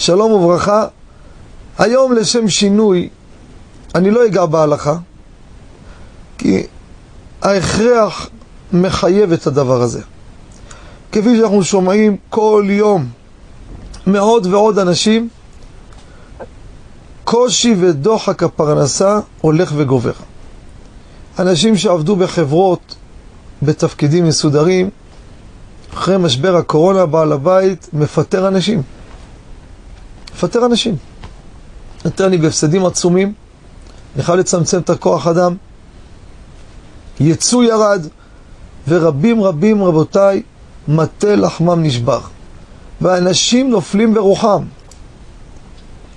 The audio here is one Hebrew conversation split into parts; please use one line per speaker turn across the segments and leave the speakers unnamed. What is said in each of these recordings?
שלום וברכה. היום לשם שינוי, אני לא אגע בהלכה, כי ההכרח מחייב את הדבר הזה. כפי שאנחנו שומעים כל יום מעוד ועוד אנשים, קושי ודוחק הפרנסה הולך וגובר. אנשים שעבדו בחברות, בתפקידים מסודרים, אחרי משבר הקורונה, בעל הבית מפטר אנשים. מפטר אנשים. נותן לי בהפסדים עצומים, אני חייב לצמצם את הכוח אדם. יצוא ירד, ורבים רבים רבותיי, מטה לחמם נשבר. ואנשים נופלים ברוחם.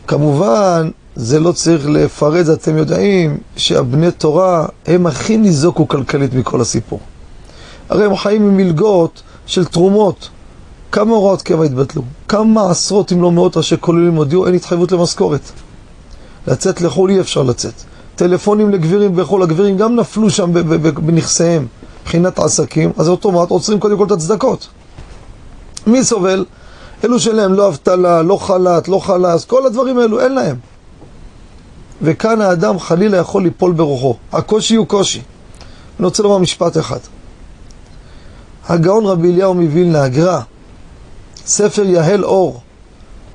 כמובן, זה לא צריך לפרט, אתם יודעים שהבני תורה הם הכי ניזוקו כלכלית מכל הסיפור. הרי הם חיים ממלגות של תרומות. כמה הוראות קבע התבטלו? כמה עשרות אם לא מאות ראשי כוללים הודיעו אין התחייבות למשכורת. לצאת לחו"ל אי אפשר לצאת. טלפונים לגבירים בחו"ל, הגבירים גם נפלו שם בנכסיהם מבחינת עסקים, אז אוטומט עוצרים קודם כל את הצדקות. מי סובל? אלו שלהם לא אבטלה, לא חל"ת, לא חל"ס, כל הדברים האלו אין להם. וכאן האדם חלילה יכול ליפול ברוחו. הקושי הוא קושי. אני רוצה לומר משפט אחד. הגאון רבי אליהו מווילנה, הגר"א, ספר יהל אור,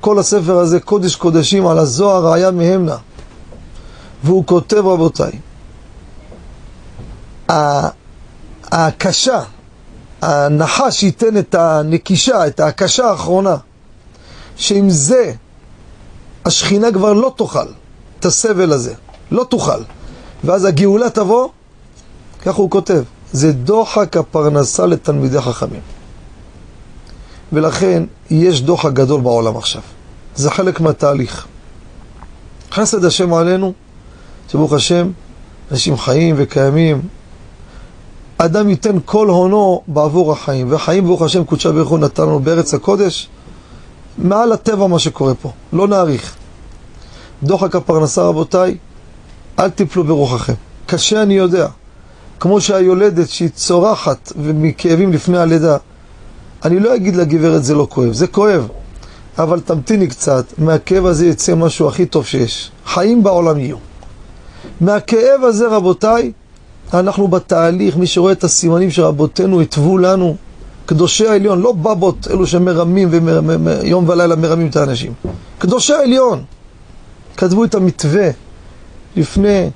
כל הספר הזה קודש קודשים על הזוהר ראיה מהמנה. והוא כותב רבותיי, הקשה, הנחש ייתן את הנקישה, את ההקשה האחרונה, שעם זה השכינה כבר לא תאכל את הסבל הזה, לא תוכל. ואז הגאולה תבוא, ככה הוא כותב, זה דוחק הפרנסה לתלמידי חכמים. ולכן יש דוחק גדול בעולם עכשיו. זה חלק מהתהליך. חסד השם עלינו, שברוך השם, אנשים חיים וקיימים. אדם ייתן כל הונו בעבור החיים, והחיים ברוך השם קודשה ברוך הוא נתן לנו בארץ הקודש, מעל הטבע מה שקורה פה, לא נאריך. דוחק הפרנסה רבותיי, אל תיפלו ברוחכם. קשה אני יודע, כמו שהיולדת שהיא צורחת ומכאבים לפני הלידה, אני לא אגיד לגברת זה לא כואב, זה כואב, אבל תמתיני קצת, מהכאב הזה יצא משהו הכי טוב שיש. חיים בעולם יהיו. מהכאב הזה רבותיי, אנחנו בתהליך, מי שרואה את הסימנים שרבותינו התוו לנו, קדושי העליון, לא בבות, אלו שמרמים ויום ולילה מרמים את האנשים. קדושי העליון כתבו את המתווה לפני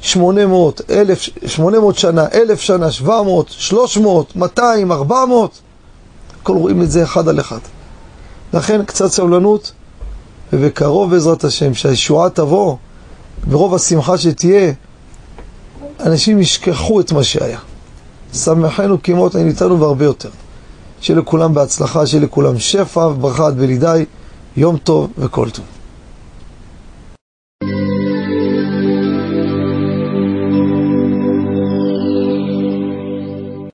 800, 1,000, 800 שנה, 1,000 שנה, 700, 300, 200, 400, הכל רואים את זה אחד על אחד. לכן קצת סבלנות, ובקרוב בעזרת השם, שהישועה תבוא, ברוב השמחה שתהיה, אנשים ישכחו את מה שהיה. שמחנו כמות אין איתנו והרבה יותר. שיהיה לכולם בהצלחה, שיהיה לכולם שפע וברכה עד בלידי, יום טוב וכל טוב.